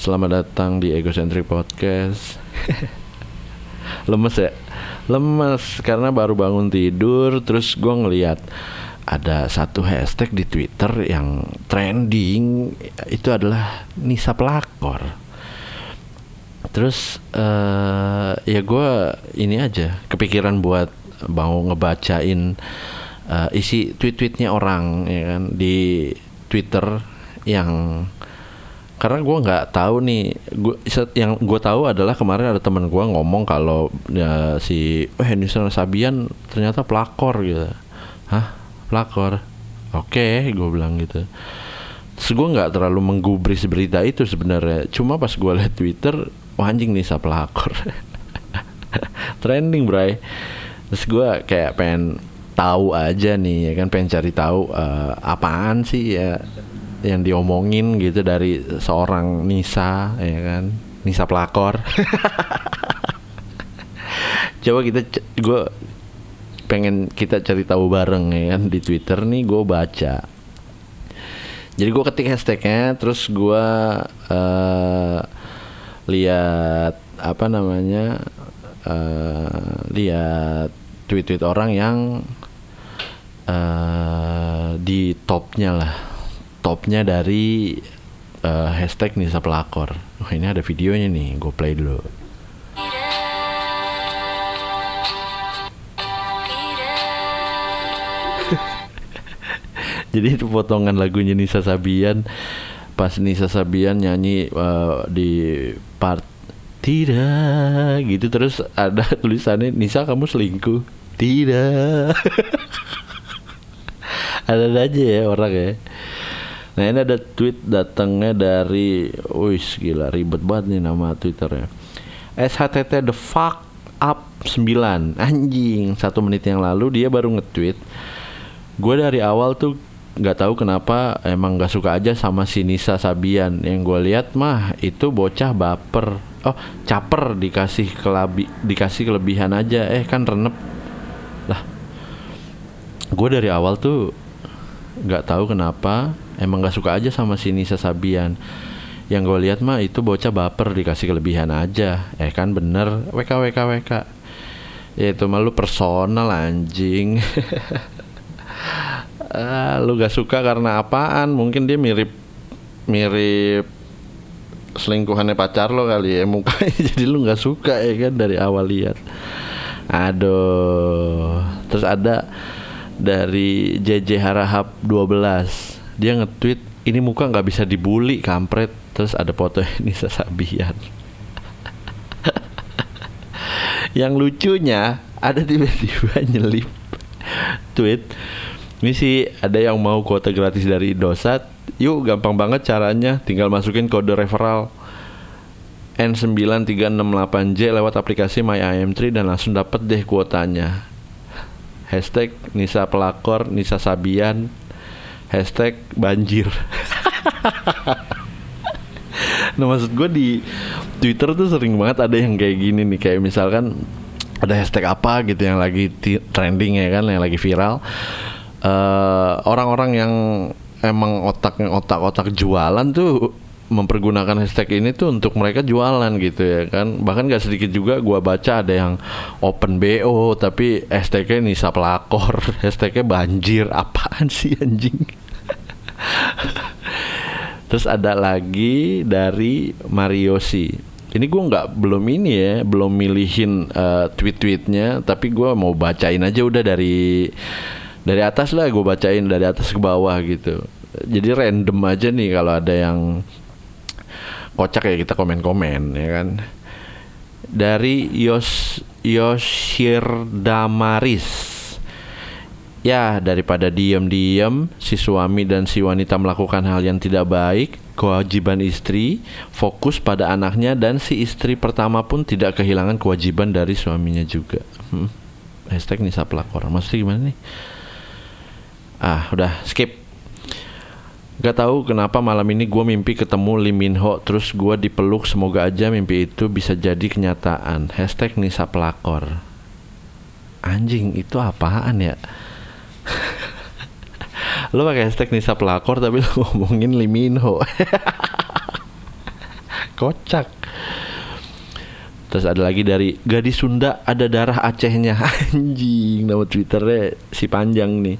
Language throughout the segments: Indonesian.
Selamat datang di Egocentric Podcast. Lemes ya? Lemes karena baru bangun tidur terus gue ngeliat ada satu hashtag di Twitter yang trending itu adalah Nisa Pelakor. Terus uh, ya gue ini aja kepikiran buat mau ngebacain uh, isi tweet-tweetnya orang ya kan di Twitter yang karena gue nggak tahu nih gue yang gue tahu adalah kemarin ada teman gue ngomong kalau ya, si oh Henderson Sabian ternyata pelakor gitu. Hah? Pelakor? Oke okay, gue bilang gitu. Terus gue nggak terlalu menggubris berita itu sebenarnya. Cuma pas gue liat Twitter wah anjing nih pelakor. Trending bray. Terus gue kayak pengen tahu aja nih ya kan? Pengen cari tahu uh, apaan sih ya yang diomongin gitu dari seorang Nisa ya kan? Nisa pelakor. Coba kita gue pengen kita cari tahu bareng ya kan? Di Twitter nih gue baca. Jadi gue ketik hashtagnya terus gue uh, lihat apa namanya uh, lihat tweet-tweet orang yang uh, di topnya lah topnya dari uh, hashtag Nisa Pelakor. Wah ini ada videonya nih, gue play dulu. Jadi itu potongan lagunya Nisa Sabian. Pas Nisa Sabian nyanyi uh, di part tidak gitu. Terus ada tulisannya Nisa kamu selingkuh. Tidak. Ada aja ya orang ya Nah ini ada tweet datangnya dari, wis gila ribet banget nih nama twitternya. SHTT the fuck up 9 anjing satu menit yang lalu dia baru nge-tweet gue dari awal tuh nggak tahu kenapa emang nggak suka aja sama si Nisa Sabian. Yang gue lihat mah itu bocah baper. Oh caper dikasih kelabi dikasih kelebihan aja. Eh kan renep. Lah gue dari awal tuh nggak tahu kenapa emang gak suka aja sama si Nisa Sabian. Yang gue lihat mah itu bocah baper dikasih kelebihan aja. Eh kan bener. WK WK WK ya itu mah lu personal anjing. Ah, lu gak suka karena apaan? Mungkin dia mirip mirip selingkuhannya pacar lo kali ya mukanya. Jadi lu gak suka ya kan dari awal lihat. Aduh. Terus ada dari JJ Harahap 12 dia nge-tweet ini muka nggak bisa dibully kampret. Terus ada foto Nisa Sabian yang lucunya ada tiba-tiba nyelip tweet ini sih ada yang mau kuota gratis dari Indosat. Yuk gampang banget caranya tinggal masukin kode referral N9368J lewat aplikasi My IM3 dan langsung dapat deh kuotanya hashtag Nisa Pelakor Nisa Sabian. Hashtag banjir. Nah maksud gue di Twitter tuh sering banget ada yang kayak gini nih. Kayak misalkan ada hashtag apa gitu yang lagi trending ya kan yang lagi viral. Eh, orang-orang yang emang otaknya otak-otak jualan tuh mempergunakan hashtag ini tuh untuk mereka jualan gitu ya kan. Bahkan gak sedikit juga gua baca ada yang open bo tapi hashtagnya Nisa pelakor. Hashtagnya banjir apaan sih anjing? Terus ada lagi dari Mariosi. Ini gue nggak belum ini ya belum milihin uh, tweet-tweetnya tapi gue mau bacain aja udah dari dari atas lah gue bacain dari atas ke bawah gitu. Jadi random aja nih kalau ada yang kocak ya kita komen-komen ya kan dari Yos Yoshir Damaris Ya, daripada diam-diam si suami dan si wanita melakukan hal yang tidak baik, kewajiban istri fokus pada anaknya dan si istri pertama pun tidak kehilangan kewajiban dari suaminya juga. Hmm. Hashtag Nisa Pelakor. Maksudnya gimana nih? Ah, udah skip. Gak tahu kenapa malam ini gue mimpi ketemu Lee Min Ho Terus gue dipeluk. Semoga aja mimpi itu bisa jadi kenyataan. Hashtag Nisa Pelakor. Anjing itu apaan ya? Lo pakai hashtag Nisa pelakor tapi lo ngomongin Liminho kocak. Terus ada lagi dari gadis Sunda ada darah Acehnya. Anjing nama twitternya si panjang nih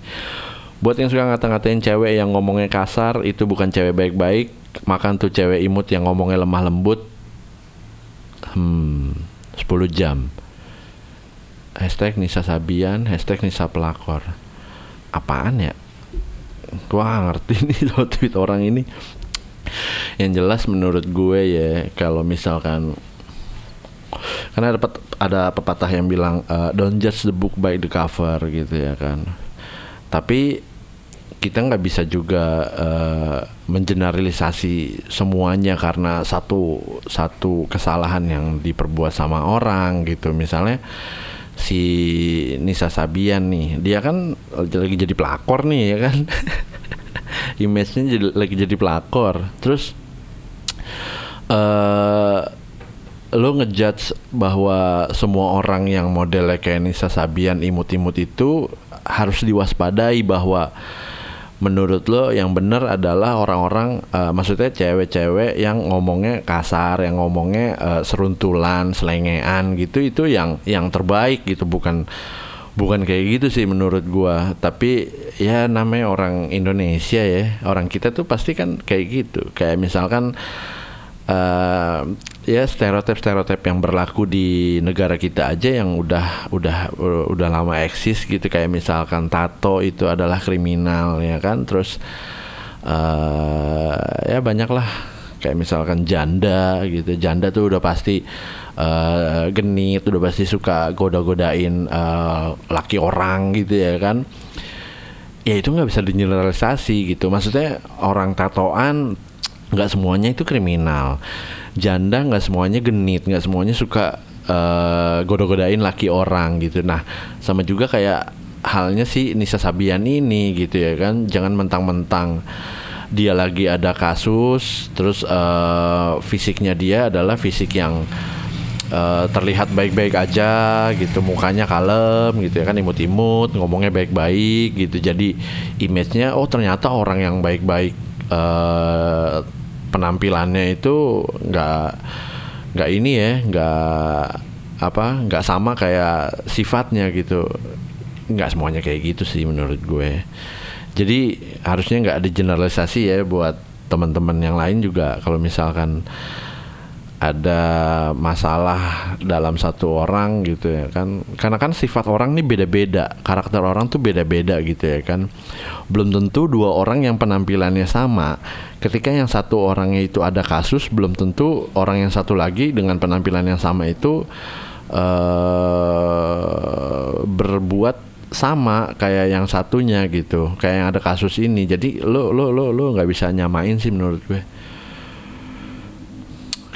buat yang suka ngata-ngatain cewek yang ngomongnya kasar itu bukan cewek baik-baik. Makan tuh cewek imut yang ngomongnya lemah lembut. Hmm 10 jam. Hashtag Nisa Sabian hashtag Nisa Pelakor. Apaan ya? Gua ngerti nih soal tweet orang ini. Yang jelas menurut gue ya kalau misalkan karena ada ada pepatah yang bilang uh, don't judge the book by the cover gitu ya kan. Tapi kita nggak bisa juga uh, mengeneralisasi semuanya karena satu satu kesalahan yang diperbuat sama orang gitu. Misalnya si Nisa Sabian nih dia kan lagi jadi pelakor nih ya kan? Image-nya lagi jadi pelakor. Terus uh, lo ngejudge bahwa semua orang yang modelnya kayak Nisa Sabian imut-imut itu harus diwaspadai bahwa menurut lo yang benar adalah orang-orang uh, maksudnya cewek-cewek yang ngomongnya kasar, yang ngomongnya uh, seruntulan, selengean gitu itu yang yang terbaik gitu. Bukan bukan kayak gitu sih menurut gua. Tapi ya namanya orang Indonesia ya. Orang kita tuh pasti kan kayak gitu. Kayak misalkan uh, ya stereotip-stereotip yang berlaku di negara kita aja yang udah udah udah lama eksis gitu. Kayak misalkan tato itu adalah kriminal ya kan? Terus uh, ya banyak lah kayak misalkan janda gitu. Janda tuh udah pasti uh, genit udah pasti suka goda-godain uh, laki orang gitu ya kan? Ya itu nggak bisa digeneralisasi gitu. Maksudnya orang tatoan nggak semuanya itu kriminal. Janda nggak semuanya genit nggak semuanya suka uh, goda-godain laki orang gitu. Nah sama juga kayak halnya si Nisa Sabian ini gitu ya kan. Jangan mentang-mentang dia lagi ada kasus terus uh, fisiknya dia adalah fisik yang uh, terlihat baik-baik aja gitu. Mukanya kalem gitu ya kan imut-imut ngomongnya baik-baik gitu. Jadi image-nya oh ternyata orang yang baik-baik uh, penampilannya itu nggak nggak ini ya nggak apa nggak sama kayak sifatnya gitu. Nggak semuanya kayak gitu sih menurut gue. Jadi harusnya nggak ada generalisasi ya buat teman-teman yang lain juga. Kalau misalkan ada masalah dalam satu orang gitu ya kan. Karena kan sifat orang ini beda-beda karakter orang tuh beda-beda gitu ya kan. Belum tentu dua orang yang penampilannya sama. Ketika yang satu orangnya itu ada kasus belum tentu orang yang satu lagi dengan penampilan yang sama itu uh, berbuat sama kayak yang satunya gitu. Kayak yang ada kasus ini. Jadi lo lo lo lo nggak bisa nyamain sih menurut gue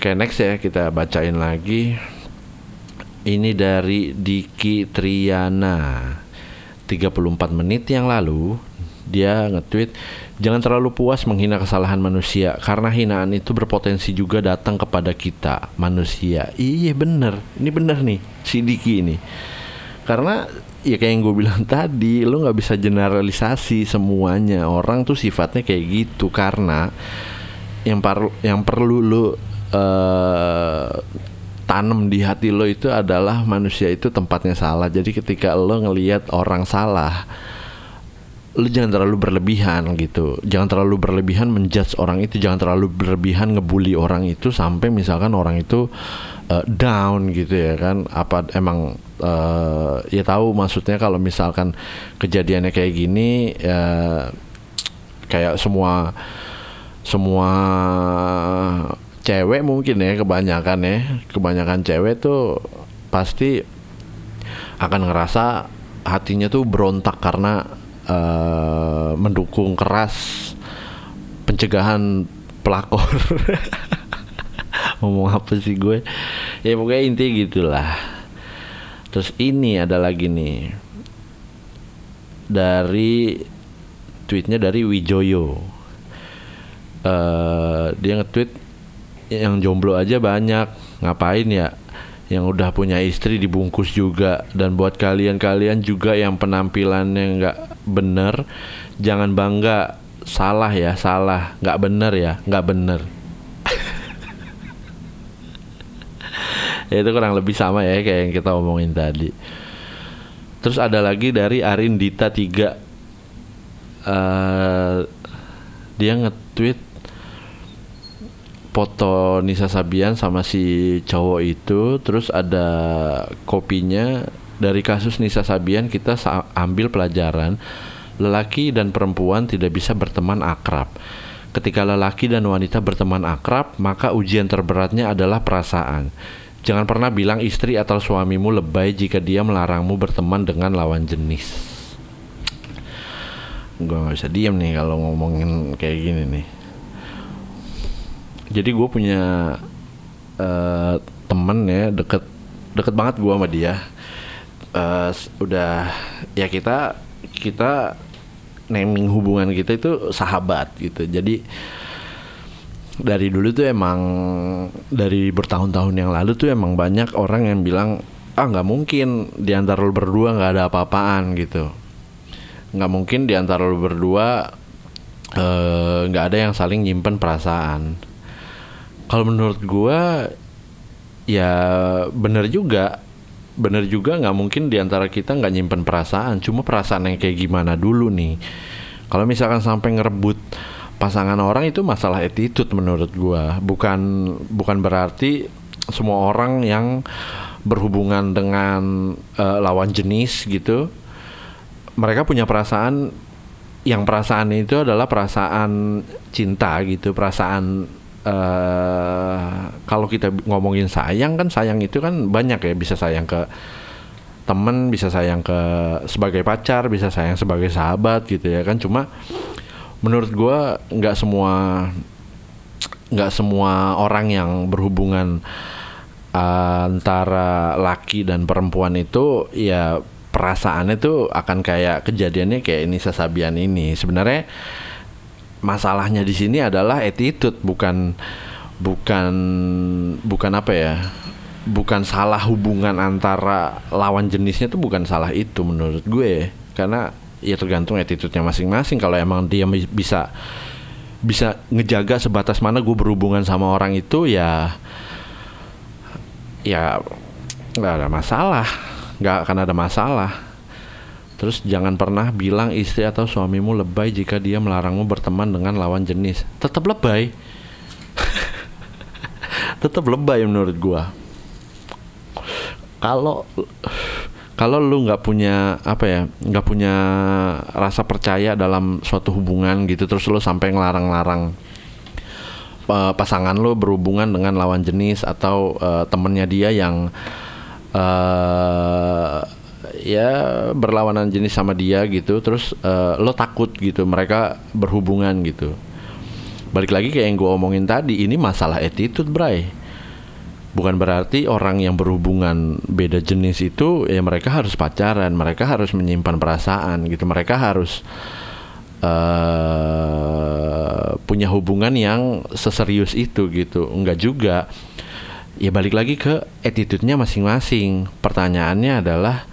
oke next ya kita bacain lagi. Ini dari Diki Triana. 34 menit yang lalu dia nge-tweet jangan terlalu puas menghina kesalahan manusia karena hinaan itu berpotensi juga datang kepada kita manusia. Iya bener. Ini bener nih si Diki ini. Karena ya kayak yang gue bilang tadi lo nggak bisa generalisasi semuanya. Orang tuh sifatnya kayak gitu karena yang yang perlu lo uh, tanam di hati lo itu adalah manusia itu tempatnya salah. Jadi ketika lo ngelihat orang salah lu jangan terlalu berlebihan gitu. Jangan terlalu berlebihan menjudge orang itu. Jangan terlalu berlebihan ngebully orang itu sampai misalkan orang itu uh, down gitu ya kan. Apa emang uh, ya tahu maksudnya kalau misalkan kejadiannya kayak gini uh, kayak semua semua cewek mungkin ya kebanyakan ya. Kebanyakan cewek tuh pasti akan ngerasa hatinya tuh berontak karena uh, mendukung keras pencegahan pelakor. Ngomong apa sih gue? Ya pokoknya inti gitulah. Terus ini ada lagi nih. Dari tweetnya dari Wijoyo. Uh, dia nge-tweet yang jomblo aja banyak. Ngapain ya? Yang udah punya istri dibungkus juga. Dan buat kalian-kalian juga yang penampilannya nggak bener jangan bangga. Salah ya salah. Nggak bener ya? Nggak bener. Itu kurang lebih sama ya kayak yang kita omongin tadi. Terus ada lagi dari Arindita 3 uh, dia nge-tweet foto Nisa Sabian sama si cowok itu terus ada kopinya dari kasus Nisa Sabian kita ambil pelajaran lelaki dan perempuan tidak bisa berteman akrab. Ketika lelaki dan wanita berteman akrab maka ujian terberatnya adalah perasaan. Jangan pernah bilang istri atau suamimu lebay jika dia melarangmu berteman dengan lawan jenis. Gue nggak bisa diem nih kalau ngomongin kayak gini nih jadi gue punya uh, temen ya deket deket banget gue sama dia. Uh, udah ya kita kita naming hubungan kita itu sahabat gitu. Jadi dari dulu tuh emang dari bertahun-tahun yang lalu tuh emang banyak orang yang bilang ah nggak mungkin di antara lu berdua nggak ada apa-apaan gitu. Nggak mungkin di antara lu berdua eh, nggak uh, ada yang saling nyimpen perasaan kalau menurut gua ya bener juga. Bener juga nggak mungkin di antara kita nggak nyimpen perasaan. Cuma perasaan yang kayak gimana dulu nih. Kalau misalkan sampai ngerebut pasangan orang itu masalah attitude menurut gua. Bukan bukan berarti semua orang yang berhubungan dengan uh, lawan jenis gitu mereka punya perasaan yang perasaan itu adalah perasaan cinta gitu perasaan uh, kalau kita ngomongin sayang kan sayang itu kan banyak ya. Bisa sayang ke temen bisa sayang ke sebagai pacar bisa sayang sebagai sahabat gitu ya kan. Cuma menurut gue nggak semua nggak semua orang yang berhubungan uh, antara laki dan perempuan itu ya perasaannya tuh akan kayak kejadiannya kayak ini Sasabian ini. Sebenarnya masalahnya di sini adalah attitude bukan bukan bukan apa ya bukan salah hubungan antara lawan jenisnya tuh bukan salah itu menurut gue. Karena ya tergantung attitude-nya masing-masing. Kalau emang dia bisa bisa ngejaga sebatas mana gue berhubungan sama orang itu ya ya nggak ada masalah. Nggak akan ada masalah Terus jangan pernah bilang istri atau suamimu lebay jika dia melarangmu berteman dengan lawan jenis. Tetap lebay. Tetap lebay menurut gua. Kalau kalau lu nggak punya apa ya nggak punya rasa percaya dalam suatu hubungan gitu terus lu sampai ngelarang-larang uh, pasangan lu berhubungan dengan lawan jenis atau uh, temennya dia yang uh, ya berlawanan jenis sama dia gitu. Terus uh, lo takut gitu mereka berhubungan gitu. Balik lagi kayak yang gue omongin tadi ini masalah attitude bray. Bukan berarti orang yang berhubungan beda jenis itu ya mereka harus pacaran mereka harus menyimpan perasaan gitu. Mereka harus uh, punya hubungan yang seserius itu gitu. Enggak juga. Ya balik lagi ke attitude-nya masing-masing. Pertanyaannya adalah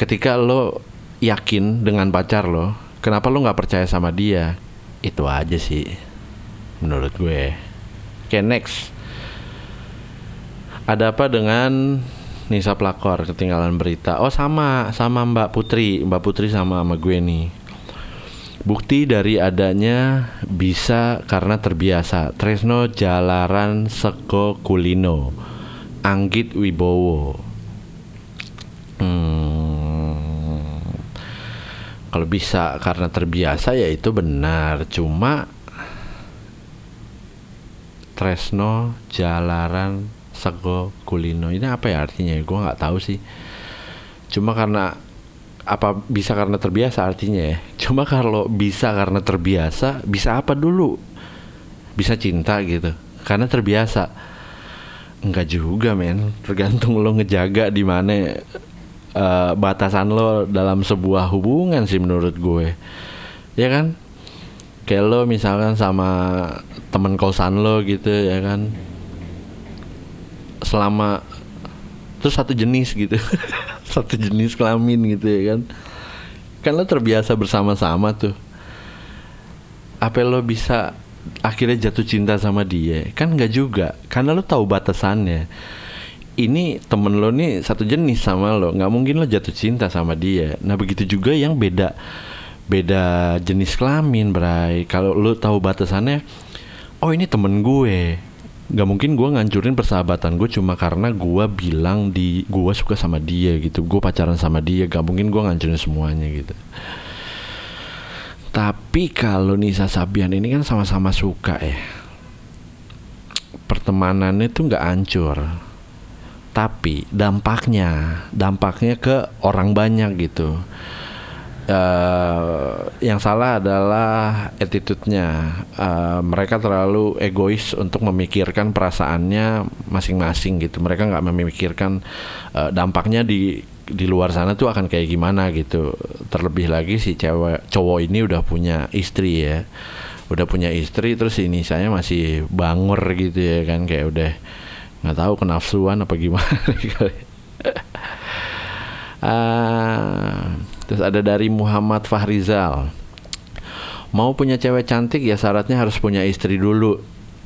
ketika lo yakin dengan pacar lo kenapa lo nggak percaya sama dia? Itu aja sih menurut gue. Oke okay, next. Ada apa dengan Nisa Plakor ketinggalan berita? Oh sama sama Mbak Putri. Mbak Putri sama sama gue nih. Bukti dari adanya bisa karena terbiasa. Tresno Jalaran Sego Kulino. Anggit Wibowo. Hmm, kalau bisa karena terbiasa ya itu benar. Cuma Tresno Jalaran Sego Kulino. Ini apa ya artinya gue nggak tahu sih. Cuma karena apa bisa karena terbiasa artinya ya? Cuma kalau bisa karena terbiasa bisa apa dulu? Bisa cinta gitu. Karena terbiasa. Enggak juga men. Tergantung lo ngejaga di mana uh, batasan lo dalam sebuah hubungan sih menurut gue. Ya kan? Kayak lo misalkan sama temen kosan lo gitu ya kan? Selama terus satu jenis gitu. Satu jenis kelamin gitu ya kan? Kan lo terbiasa bersama-sama tuh. Apa lo bisa akhirnya jatuh cinta sama dia? Kan nggak juga karena lo tahu batasannya ini temen lo nih satu jenis sama lo. Nggak mungkin lo jatuh cinta sama dia. Nah begitu juga yang beda beda jenis kelamin Bray. Kalau lo tahu batasannya oh ini temen gue. Nggak mungkin gue ngancurin persahabatan gue cuma karena gue bilang di gue suka sama dia gitu. Gue pacaran sama dia. Gak mungkin gue ngancurin semuanya gitu. Tapi kalau Nisa Sabian ini kan sama-sama suka ya pertemanannya tuh nggak hancur tapi dampaknya dampaknya ke orang banyak gitu. Uh, yang salah adalah attitude-nya. Uh, mereka terlalu egois untuk memikirkan perasaannya masing-masing gitu. Mereka nggak memikirkan uh, dampaknya di di luar sana tuh akan kayak gimana gitu. Terlebih lagi si cewek cowok ini udah punya istri ya. Udah punya istri terus ini saya masih bangor gitu ya kan kayak udah nggak tahu kenafsuan apa gimana uh, terus ada dari Muhammad Fahrizal. Mau punya cewek cantik ya syaratnya harus punya istri dulu.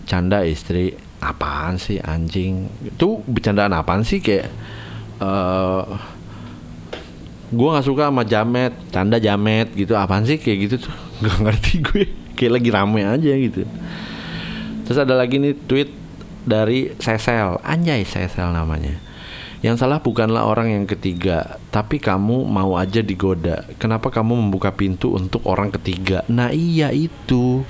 Canda istri. Apaan sih anjing? Itu bercandaan apaan sih kayak uh, gue nggak suka sama jamet. Canda jamet gitu. Apaan sih kayak gitu tuh? Gak ngerti gue. Kayak lagi rame aja gitu. Terus ada lagi nih tweet dari Sesel, anjay Sesel namanya. Yang salah bukanlah orang yang ketiga, tapi kamu mau aja digoda. Kenapa kamu membuka pintu untuk orang ketiga? Nah iya itu.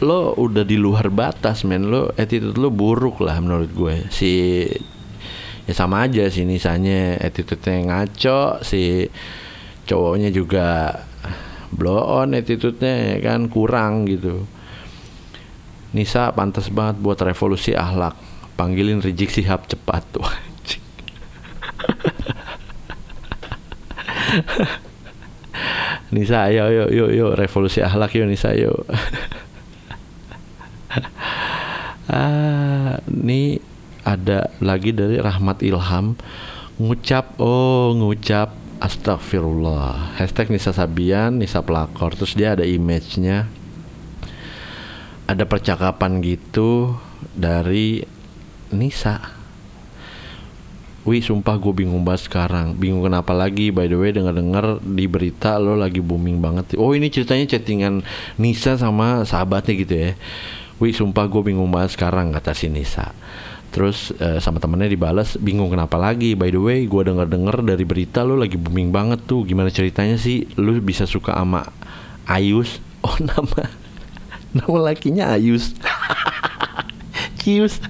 Lo udah di luar batas men, lo attitude lo buruk lah menurut gue. Si ya sama aja sih nisanya attitude-nya ngaco, si cowoknya juga blow on attitude-nya ya kan kurang gitu Nisa pantas banget buat revolusi ahlak. Panggilin Rizik Sihab cepat tuh. Nisa ayo yuk yuk yuk revolusi ahlak yuk Nisa yuk. ah, ini ada lagi dari Rahmat Ilham ngucap oh ngucap astagfirullah hashtag Nisa Sabian Nisa pelakor terus dia ada image-nya ada percakapan gitu dari Nisa. Wih sumpah gue bingung banget sekarang. Bingung kenapa lagi? By the way denger-denger di berita lo lagi booming banget. Oh ini ceritanya chattingan Nisa sama sahabatnya gitu ya. Wih sumpah gue bingung banget sekarang kata si Nisa. Terus uh, sama temennya dibalas bingung kenapa lagi? By the way gue denger-denger dari berita lo lagi booming banget tuh. Gimana ceritanya sih? Lo bisa suka sama Ayus? Oh nama Nama lakinya Ayus. Cius.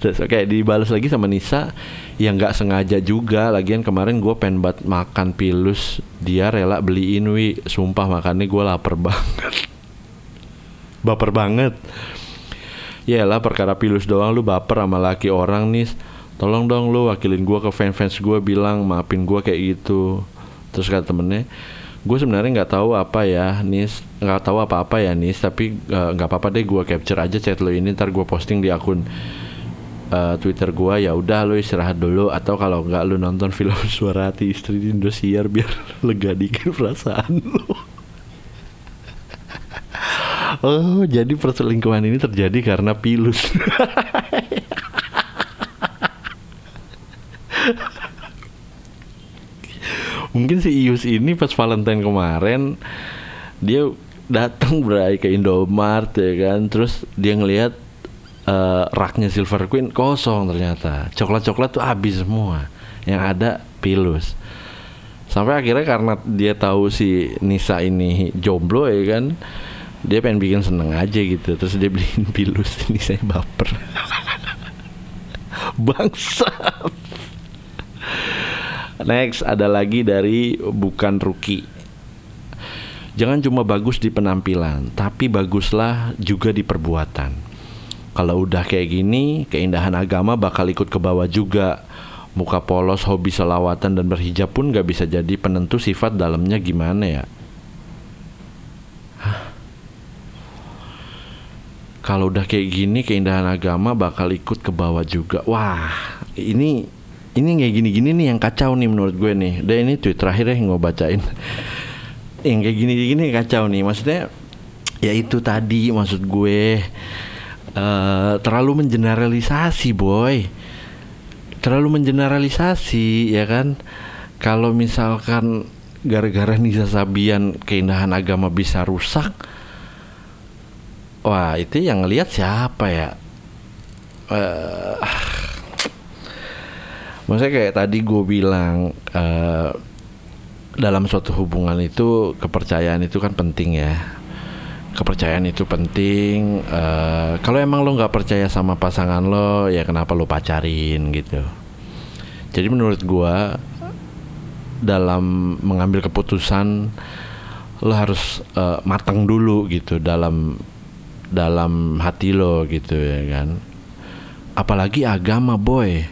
Terus oke okay, dibalas lagi sama Nisa. Yang nggak sengaja juga. Lagian kemarin gue pengen buat makan pilus. Dia rela beliin wi. Sumpah makannya gue lapar banget. Baper banget? Ya lah perkara pilus doang. Lu baper sama laki orang nih tolong dong lu wakilin gue ke fans-fans gue bilang maafin gue kayak gitu. Terus kata temennya gue sebenarnya nggak tahu apa ya nis. Nggak tahu apa apa ya nis. Tapi eh, nggak uh, apa-apa deh gue capture aja chat lo ini ntar gue posting di akun uh, Twitter gue ya udah lo istirahat dulu. Atau kalau nggak lo nonton film suara hati istri di Indosiar biar lega dikit perasaan lo. Oh jadi perselingkuhan ini terjadi karena pilus mungkin si Ius ini pas Valentine kemarin dia datang berai ke Indomart ya kan? Terus dia ngelihat uh, raknya Silver Queen kosong ternyata. Coklat-coklat tuh habis semua. Yang ada pilus. Sampai akhirnya karena dia tahu si Nisa ini jomblo ya kan? Dia pengen bikin seneng aja gitu. Terus dia beliin pilus ini saya baper. Bangsat Next ada lagi dari bukan rookie. Jangan cuma bagus di penampilan, tapi baguslah juga di perbuatan. Kalau udah kayak gini, keindahan agama bakal ikut ke bawah juga. Muka polos, hobi selawatan dan berhijab pun gak bisa jadi penentu sifat dalamnya gimana ya. Kalau udah kayak gini, keindahan agama bakal ikut ke bawah juga. Wah, ini ini kayak gini-gini nih yang kacau nih menurut gue nih. Dan ini tweet terakhir ya yang gue bacain. yang kayak gini-gini kacau nih. Maksudnya ya itu tadi maksud gue uh, terlalu mengeneralisasi boy terlalu mengeneralisasi ya kan kalau misalkan gara-gara Nisa Sabian keindahan agama bisa rusak wah itu yang lihat siapa ya uh, maksudnya kayak tadi gue bilang uh, dalam suatu hubungan itu kepercayaan itu kan penting ya kepercayaan itu penting. Uh, kalau emang lo nggak percaya sama pasangan lo, ya kenapa lo pacarin gitu. Jadi menurut gua dalam mengambil keputusan lo harus uh, matang dulu gitu dalam dalam hati lo gitu ya kan. Apalagi agama boy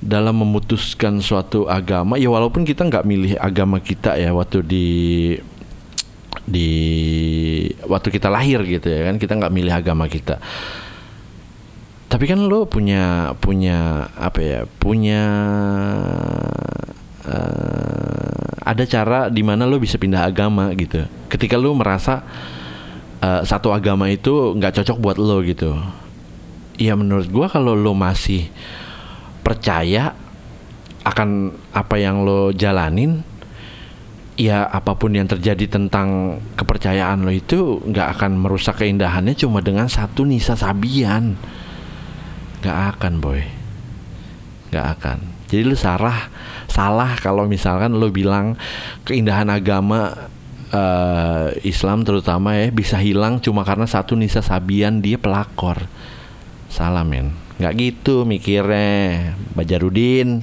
dalam memutuskan suatu agama ya walaupun kita nggak milih agama kita ya waktu di di waktu kita lahir gitu ya kan kita nggak milih agama kita. Tapi kan lo punya punya apa ya punya uh, ada cara di mana lo bisa pindah agama gitu. Ketika lo merasa uh, satu agama itu nggak cocok buat lo gitu. Ya menurut gua kalau lo masih percaya akan apa yang lo jalanin ya apa pun yang terjadi tentang kepercayaan lo itu nggak akan merusak keindahannya cuma dengan satu Nisa Sabian. Nggak akan boy. Nggak akan. Jadi lu salah salah kalau misalkan lo bilang keindahan agama uh, Islam terutama ya bisa hilang cuma karena satu Nisa Sabian dia pelakor. Salah men nggak gitu mikirnya Bajarudin